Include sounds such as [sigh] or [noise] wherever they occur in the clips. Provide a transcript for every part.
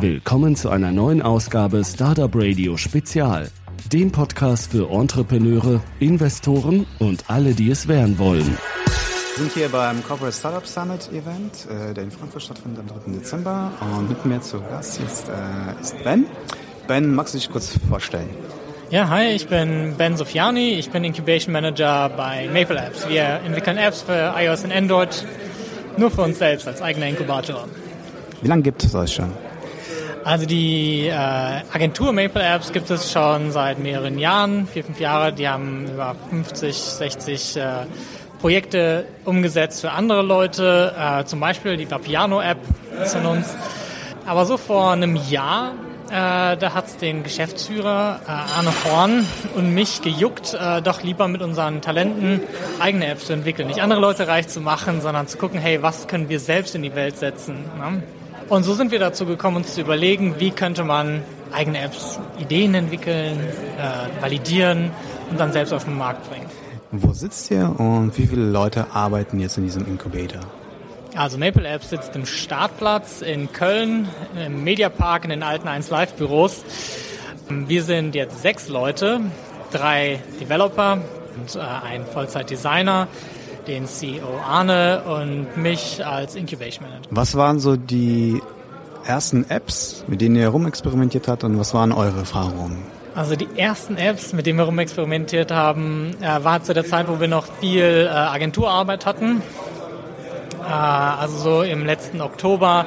Willkommen zu einer neuen Ausgabe Startup Radio Spezial, dem Podcast für Entrepreneure, Investoren und alle, die es werden wollen. Wir sind hier beim Corporate Startup Summit Event, äh, der in Frankfurt stattfindet am 3. Dezember. Und mit mir zu Gast ist, äh, ist Ben. Ben, magst du dich kurz vorstellen? Ja, hi, ich bin Ben Sofiani, ich bin Incubation Manager bei Maple Apps. Wir entwickeln Apps für iOS und Android nur für uns selbst als eigener Inkubator. Wie lange gibt es euch schon? Also die äh, Agentur Maple Apps gibt es schon seit mehreren Jahren, vier, fünf Jahre. Die haben über 50, 60 äh, Projekte umgesetzt für andere Leute. Äh, zum Beispiel die Vapiano App von uns. Aber so vor einem Jahr, äh, da hat es den Geschäftsführer äh, Arne Horn und mich gejuckt, äh, doch lieber mit unseren Talenten eigene Apps zu entwickeln. Nicht andere Leute reich zu machen, sondern zu gucken, hey, was können wir selbst in die Welt setzen. Ne? Und so sind wir dazu gekommen, uns zu überlegen, wie könnte man eigene Apps, Ideen entwickeln, äh, validieren und dann selbst auf den Markt bringen. Wo sitzt ihr und wie viele Leute arbeiten jetzt in diesem Incubator? Also Maple Apps sitzt im Startplatz in Köln, im Mediapark, in den alten 1 Live Büros. Wir sind jetzt sechs Leute, drei Developer und äh, ein Vollzeit-Designer den CEO Arne und mich als Incubation Manager. Was waren so die ersten Apps, mit denen ihr rumexperimentiert habt und was waren eure Erfahrungen? Also die ersten Apps, mit denen wir rumexperimentiert haben, äh, war zu der Zeit, wo wir noch viel äh, Agenturarbeit hatten. Äh, also so im letzten Oktober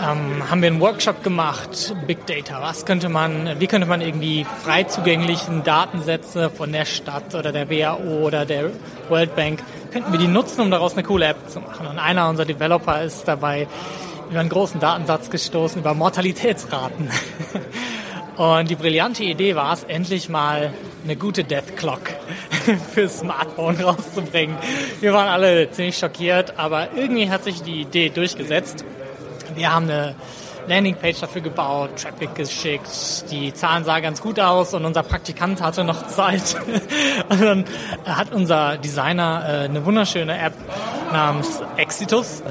ähm, haben wir einen Workshop gemacht, Big Data. Was könnte man, wie könnte man irgendwie frei zugänglichen Datensätze von der Stadt oder der WHO oder der World Bank, könnten wir die nutzen, um daraus eine coole App zu machen? Und einer unserer Developer ist dabei über einen großen Datensatz gestoßen, über Mortalitätsraten. [laughs] Und die brillante Idee war es, endlich mal eine gute Death Clock [laughs] fürs Smartphone rauszubringen. Wir waren alle ziemlich schockiert, aber irgendwie hat sich die Idee durchgesetzt. Wir haben eine Landingpage dafür gebaut, Traffic geschickt, die Zahlen sahen ganz gut aus und unser Praktikant hatte noch [laughs] Zeit. und dann hat unser Designer äh, eine wunderschöne App namens Exitus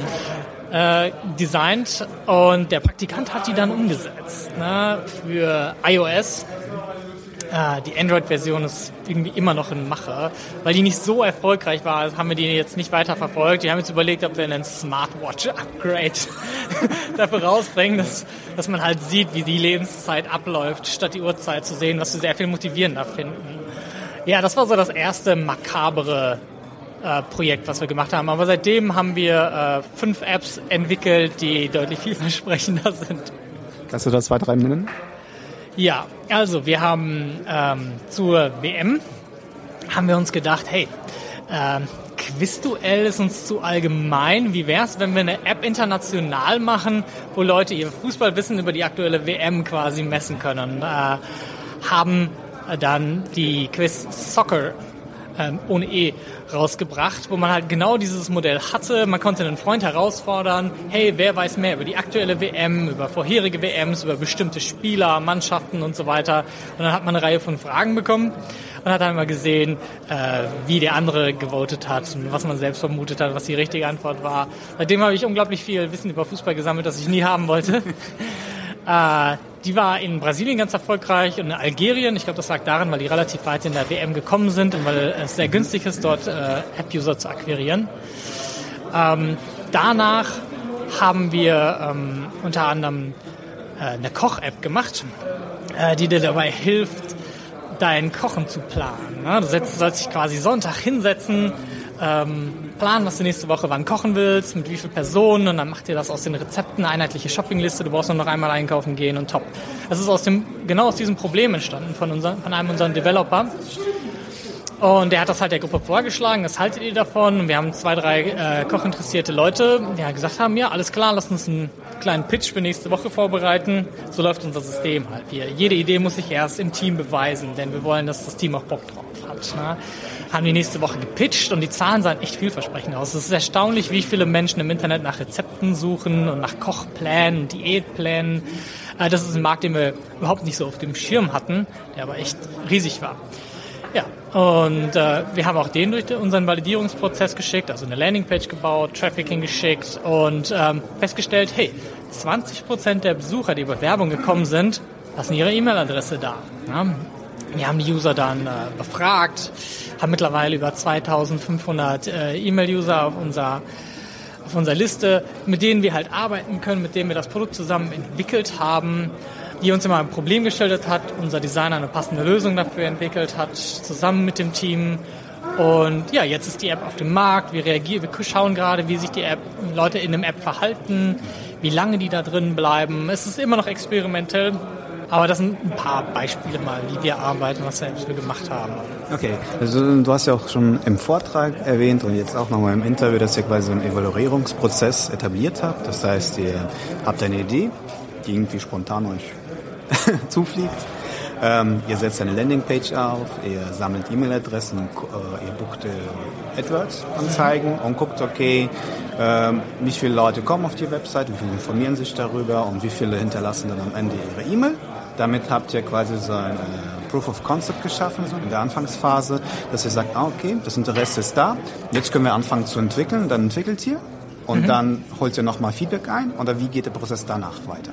äh, designt und der Praktikant hat die dann umgesetzt ne, für iOS äh, die Android-Version ist irgendwie immer noch in Mache, weil die nicht so erfolgreich war, haben wir die jetzt nicht weiter verfolgt. Die haben jetzt überlegt, ob wir einen Smartwatch-Upgrade [laughs] dafür rausbringen, dass, dass man halt sieht, wie die Lebenszeit abläuft, statt die Uhrzeit zu sehen, was wir sehr viel motivierender finden. Ja, das war so das erste makabere äh, Projekt, was wir gemacht haben. Aber seitdem haben wir äh, fünf Apps entwickelt, die deutlich vielversprechender [laughs] sind. Kannst du da zwei, drei nennen? Ja, also wir haben ähm, zur WM haben wir uns gedacht, hey, ähm, Quizduell ist uns zu allgemein. Wie wäre es, wenn wir eine App international machen, wo Leute ihr Fußballwissen über die aktuelle WM quasi messen können? Äh, haben dann die Quiz Soccer ähm, ohne E rausgebracht, wo man halt genau dieses Modell hatte. Man konnte einen Freund herausfordern, hey, wer weiß mehr über die aktuelle WM, über vorherige WMs, über bestimmte Spieler, Mannschaften und so weiter. Und dann hat man eine Reihe von Fragen bekommen und hat dann mal gesehen, äh, wie der andere gewotet hat und was man selbst vermutet hat, was die richtige Antwort war. Seitdem habe ich unglaublich viel Wissen über Fußball gesammelt, das ich nie haben wollte. [laughs] äh, die war in Brasilien ganz erfolgreich und in Algerien. Ich glaube, das lag daran, weil die relativ weit in der WM gekommen sind und weil es sehr günstig ist, dort äh, App-User zu akquirieren. Ähm, danach haben wir ähm, unter anderem äh, eine Koch-App gemacht, äh, die dir dabei hilft, dein Kochen zu planen. Ne? Du sollst dich quasi Sonntag hinsetzen, ähm, planen, was du nächste Woche wann kochen willst, mit wie vielen Personen und dann macht ihr das aus den Rezepten eine einheitliche Shoppingliste. Du brauchst nur noch einmal einkaufen gehen und top. Das ist aus dem, genau aus diesem Problem entstanden von, unser, von einem unserer Developer. Und der hat das halt der Gruppe vorgeschlagen, was haltet ihr davon? Und wir haben zwei, drei äh, kochinteressierte Leute, die halt gesagt haben, ja, alles klar, lass uns einen kleinen Pitch für nächste Woche vorbereiten. So läuft unser System halt. Wir, jede Idee muss sich erst im Team beweisen, denn wir wollen, dass das Team auch Bock drauf hat. Ne? Haben die nächste Woche gepitcht und die Zahlen sahen echt vielversprechend aus. Es ist erstaunlich, wie viele Menschen im Internet nach Rezepten suchen und nach Kochplänen, Diätplänen. Äh, das ist ein Markt, den wir überhaupt nicht so auf dem Schirm hatten, der aber echt riesig war. Ja, Und äh, wir haben auch den durch unseren Validierungsprozess geschickt, also eine Landingpage gebaut, Trafficking geschickt und ähm, festgestellt, hey, 20% der Besucher, die über Werbung gekommen sind, lassen ihre E-Mail-Adresse da. Ja? Wir haben die User dann äh, befragt, haben mittlerweile über 2500 äh, E-Mail-User auf unserer auf unserer Liste, mit denen wir halt arbeiten können, mit denen wir das Produkt zusammen entwickelt haben, die uns immer ein Problem gestellt hat, unser Designer eine passende Lösung dafür entwickelt hat, zusammen mit dem Team. Und ja, jetzt ist die App auf dem Markt. Wir reagieren, wir schauen gerade, wie sich die App, Leute in dem App verhalten, wie lange die da drin bleiben. Es ist immer noch experimentell, aber das sind ein paar Beispiele mal, wie wir arbeiten, was wir gemacht haben. Okay, also du hast ja auch schon im Vortrag erwähnt und jetzt auch nochmal im Interview, dass ihr quasi einen Evaluierungsprozess etabliert habt. Das heißt, ihr habt eine Idee, die irgendwie spontan euch [laughs] zufliegt. Ähm, ihr setzt eine Landingpage auf, ihr sammelt E-Mail-Adressen, äh, ihr bucht äh, AdWords-Anzeigen und guckt, okay, äh, wie viele Leute kommen auf die Website, wie viele informieren sich darüber und wie viele hinterlassen dann am Ende ihre E-Mail. Damit habt ihr quasi so ein äh, Proof of Concept geschaffen, so in der Anfangsphase, dass ihr sagt, ah, okay, das Interesse ist da, jetzt können wir anfangen zu entwickeln, dann entwickelt ihr und mhm. dann holt ihr nochmal Feedback ein oder wie geht der Prozess danach weiter?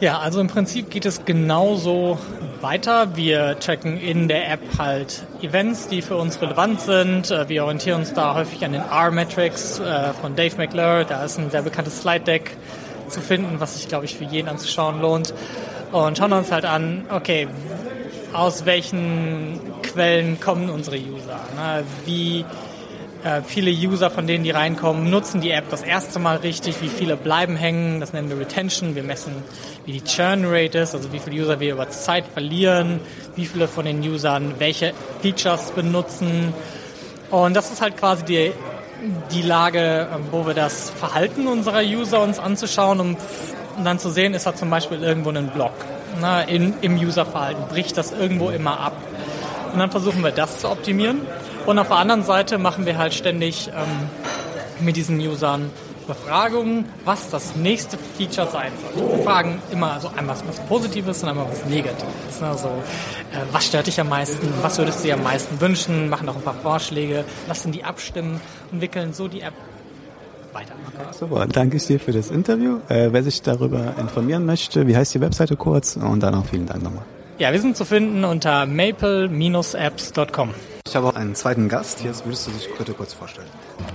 Ja, also im Prinzip geht es genauso weiter. Wir checken in der App halt Events, die für uns relevant sind. Äh, wir orientieren uns da häufig an den R-Metrics äh, von Dave McClure. Da ist ein sehr bekanntes Slide-Deck zu finden, was sich, glaube ich, für jeden anzuschauen lohnt und schauen uns halt an, okay, aus welchen Quellen kommen unsere User? Ne? Wie äh, viele User von denen, die reinkommen, nutzen die App das erste Mal richtig, wie viele bleiben hängen, das nennen wir Retention. Wir messen, wie die Churn Rate ist, also wie viele User wir über Zeit verlieren, wie viele von den Usern welche Features benutzen. Und das ist halt quasi die, die Lage, ähm, wo wir das Verhalten unserer User uns anzuschauen, um dann zu sehen, ist da zum Beispiel irgendwo ein Block na, in, im Userverhalten, bricht das irgendwo immer ab. Und dann versuchen wir das zu optimieren. Und auf der anderen Seite machen wir halt ständig ähm, mit diesen Usern Befragungen, was das nächste Feature sein soll. Wir fragen immer also einmal was Positives und einmal was Negatives. Also, äh, was stört dich am meisten? Was würdest du dir am meisten wünschen? Machen auch ein paar Vorschläge, lassen die abstimmen und wickeln so die App weiter. Okay. Super, danke ich dir für das Interview. Äh, wer sich darüber informieren möchte, wie heißt die Webseite kurz? Und dann auch vielen Dank nochmal. Ja, wir sind zu finden unter maple-apps.com. Ich habe auch einen zweiten Gast. Jetzt würdest du dich bitte kurz vorstellen.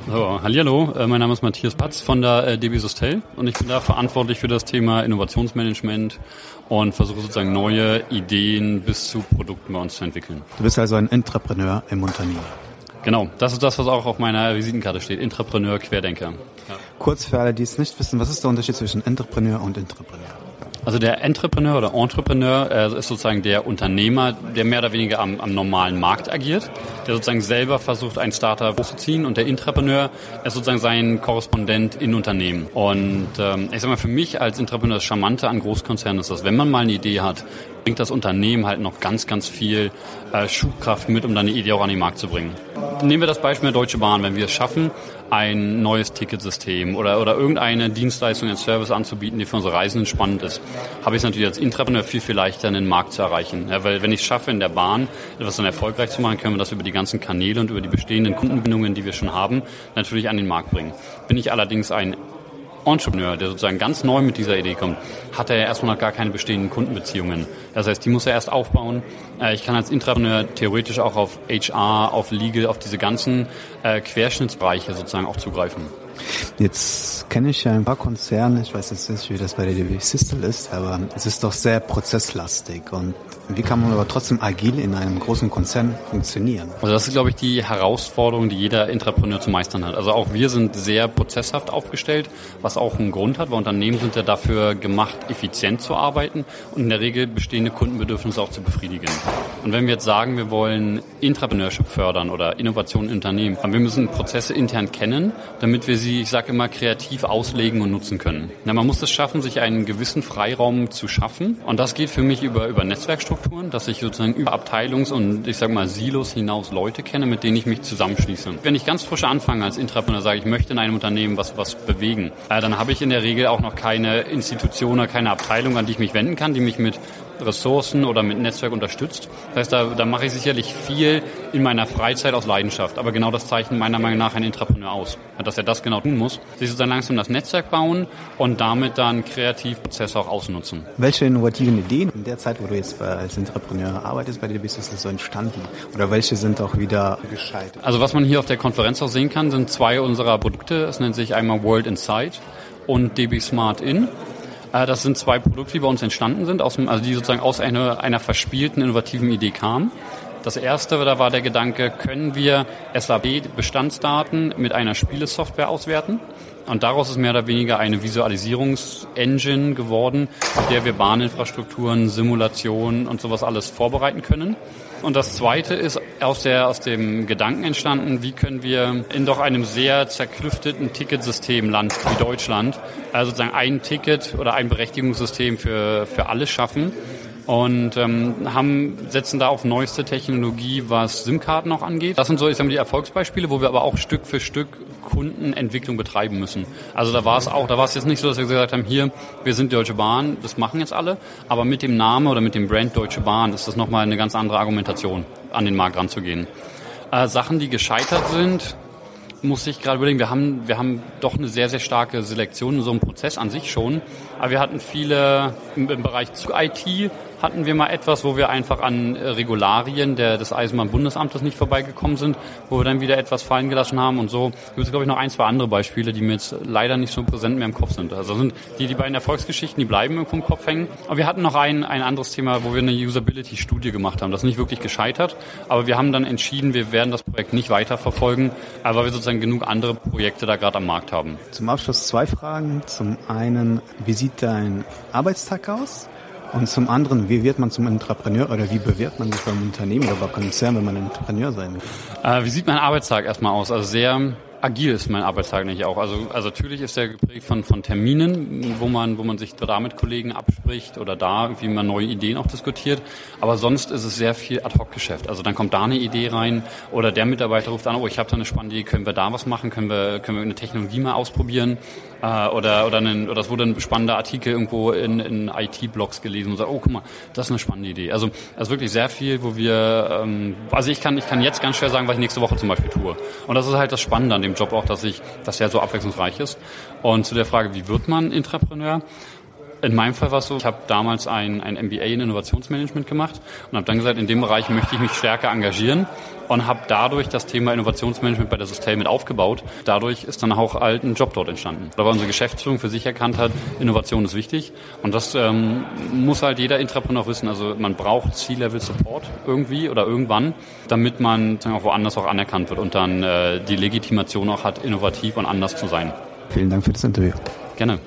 So, hallo, äh, mein Name ist Matthias Patz von der äh, DB Sustel und ich bin da verantwortlich für das Thema Innovationsmanagement und versuche sozusagen neue Ideen bis zu Produkten bei uns zu entwickeln. Du bist also ein Entrepreneur im Unternehmen. Genau, das ist das, was auch auf meiner Visitenkarte steht. Entrepreneur, Querdenker. Ja. Kurz für alle, die es nicht wissen, was ist der Unterschied zwischen Entrepreneur und Entrepreneur? Also der Entrepreneur oder Entrepreneur äh, ist sozusagen der Unternehmer, der mehr oder weniger am, am normalen Markt agiert, der sozusagen selber versucht, ein Startup hochzuziehen und der Entrepreneur ist sozusagen sein Korrespondent in Unternehmen. Und ähm, ich sag mal, für mich als Entrepreneur das Charmante an Großkonzernen ist das, wenn man mal eine Idee hat, bringt das Unternehmen halt noch ganz, ganz viel äh, Schubkraft mit, um dann eine Idee auch an den Markt zu bringen. Nehmen wir das Beispiel der Deutsche Bahn. Wenn wir es schaffen, ein neues Ticketsystem oder, oder irgendeine Dienstleistung, einen Service anzubieten, die für unsere Reisenden spannend ist, habe ich es natürlich als Intrapreneur viel, viel leichter, einen Markt zu erreichen. Ja, weil wenn ich es schaffe, in der Bahn etwas dann erfolgreich zu machen, können wir das über die ganzen Kanäle und über die bestehenden Kundenbindungen, die wir schon haben, natürlich an den Markt bringen. Bin ich allerdings ein Entrepreneur, der sozusagen ganz neu mit dieser Idee kommt, hat er ja erstmal noch gar keine bestehenden Kundenbeziehungen. Das heißt, die muss er erst aufbauen. Äh, ich kann als Intrapreneur theoretisch auch auf HR, auf Legal, auf diese ganzen äh, Querschnittsbereiche sozusagen auch zugreifen. Jetzt kenne ich ja ein paar Konzerne, ich weiß jetzt nicht, wie das bei der DB Systel ist, aber es ist doch sehr prozesslastig und wie kann man aber trotzdem agil in einem großen Konzern funktionieren? Also das ist, glaube ich, die Herausforderung, die jeder Entrepreneur zu meistern hat. Also auch wir sind sehr prozesshaft aufgestellt, was auch einen Grund hat, weil Unternehmen sind ja dafür gemacht, effizient zu arbeiten und in der Regel bestehende Kundenbedürfnisse auch zu befriedigen. Und wenn wir jetzt sagen, wir wollen Entrepreneurship fördern oder Innovation in Unternehmen, wir müssen Prozesse intern kennen, damit wir sie, ich sage immer, kreativ auslegen und nutzen können. Na, man muss es schaffen, sich einen gewissen Freiraum zu schaffen und das geht für mich über, über Netzwerkstrukturen Strukturen, dass ich sozusagen über Abteilungs- und ich sage mal Silos hinaus Leute kenne, mit denen ich mich zusammenschließe. Wenn ich ganz frisch anfange als Intrapreneur, sage ich möchte in einem Unternehmen was, was bewegen, äh, dann habe ich in der Regel auch noch keine Institution oder keine Abteilung, an die ich mich wenden kann, die mich mit Ressourcen oder mit Netzwerk unterstützt. Das heißt, da, da mache ich sicherlich viel in meiner Freizeit aus Leidenschaft. Aber genau das zeichnet meiner Meinung nach ein Intrapreneur aus, dass er das genau tun muss. Sich sozusagen langsam das Netzwerk bauen und damit dann kreativ Prozesse auch ausnutzen. Welche innovativen Ideen in der Zeit, wo du jetzt als Intrapreneur arbeitest, bei dir bist, ist das so entstanden? Oder welche sind auch wieder gescheitert? Also was man hier auf der Konferenz auch sehen kann, sind zwei unserer Produkte. Es nennt sich einmal World Insight und DB Smart In. Äh, das sind zwei Produkte, die bei uns entstanden sind, aus, also die sozusagen aus einer, einer verspielten, innovativen Idee kamen. Das erste, da war der Gedanke, können wir SAP-Bestandsdaten mit einer Spielesoftware auswerten? Und daraus ist mehr oder weniger eine Visualisierungsengine geworden, mit der wir Bahninfrastrukturen, Simulationen und sowas alles vorbereiten können. Und das Zweite ist aus, der, aus dem Gedanken entstanden, wie können wir in doch einem sehr zerklüfteten Ticketsystem Land wie Deutschland, also sozusagen ein Ticket oder ein Berechtigungssystem für, für alles schaffen und ähm, haben, setzen da auf neueste Technologie, was SIM-Karten noch angeht. Das sind so ich sag mal, die Erfolgsbeispiele, wo wir aber auch Stück für Stück Kundenentwicklung betreiben müssen. Also da war es auch, da war es jetzt nicht so, dass wir gesagt haben, hier, wir sind Deutsche Bahn, das machen jetzt alle, aber mit dem Namen oder mit dem Brand Deutsche Bahn ist das nochmal eine ganz andere Argumentation, an den Markt ranzugehen. Äh, Sachen, die gescheitert sind, muss ich gerade überlegen, wir haben, wir haben doch eine sehr, sehr starke Selektion in so einem Prozess an sich schon. Aber wir hatten viele im Bereich zu IT, hatten wir mal etwas, wo wir einfach an äh, Regularien der, des Eisenbahnbundesamtes nicht vorbeigekommen sind, wo wir dann wieder etwas fallen gelassen haben und so. Gibt es, glaube ich, noch ein, zwei andere Beispiele, die mir jetzt leider nicht so präsent mehr im Kopf sind. Also sind die, die beiden Erfolgsgeschichten, die bleiben im Kopf hängen. Aber wir hatten noch ein, ein anderes Thema, wo wir eine Usability-Studie gemacht haben. Das ist nicht wirklich gescheitert, aber wir haben dann entschieden, wir werden das Projekt nicht weiterverfolgen, weil wir sozusagen genug andere Projekte da gerade am Markt haben. Zum Abschluss zwei Fragen. Zum einen, wie sieht dein Arbeitstag aus? Und zum anderen, wie wird man zum Entrepreneur oder wie bewirbt man sich beim Unternehmen oder beim Konzern, wenn man Entrepreneur sein will? Äh, wie sieht mein Arbeitstag erstmal aus? Also sehr agil ist mein Arbeitstag nicht auch. Also, also natürlich ist er geprägt von, von Terminen, wo man, wo man sich da mit Kollegen abspricht oder da irgendwie mal neue Ideen auch diskutiert. Aber sonst ist es sehr viel Ad-Hoc-Geschäft. Also dann kommt da eine Idee rein oder der Mitarbeiter ruft an, oh, ich habe da eine spannende Idee, können wir da was machen? Können wir, können wir eine Technologie mal ausprobieren? Äh, oder, oder, einen, oder es wurde ein spannender Artikel irgendwo in, in IT-Blogs gelesen und sagt, oh, guck mal, das ist eine spannende Idee. Also, es ist wirklich sehr viel, wo wir, ähm, also ich kann, ich kann jetzt ganz schwer sagen, was ich nächste Woche zum Beispiel tue. Und das ist halt das Spannende an dem Job auch, dass ich, dass er so abwechslungsreich ist. Und zu der Frage, wie wird man Intrapreneur? In meinem Fall war es so, ich habe damals ein, ein MBA in Innovationsmanagement gemacht und habe dann gesagt, in dem Bereich möchte ich mich stärker engagieren und habe dadurch das Thema Innovationsmanagement bei der System mit aufgebaut. Dadurch ist dann auch halt ein Job dort entstanden. Da war unsere Geschäftsführung für sich erkannt hat, Innovation ist wichtig und das ähm, muss halt jeder Intrapreneur wissen. Also man braucht C-Level-Support irgendwie oder irgendwann, damit man auch woanders auch anerkannt wird und dann äh, die Legitimation auch hat, innovativ und anders zu sein. Vielen Dank für das Interview. Gerne.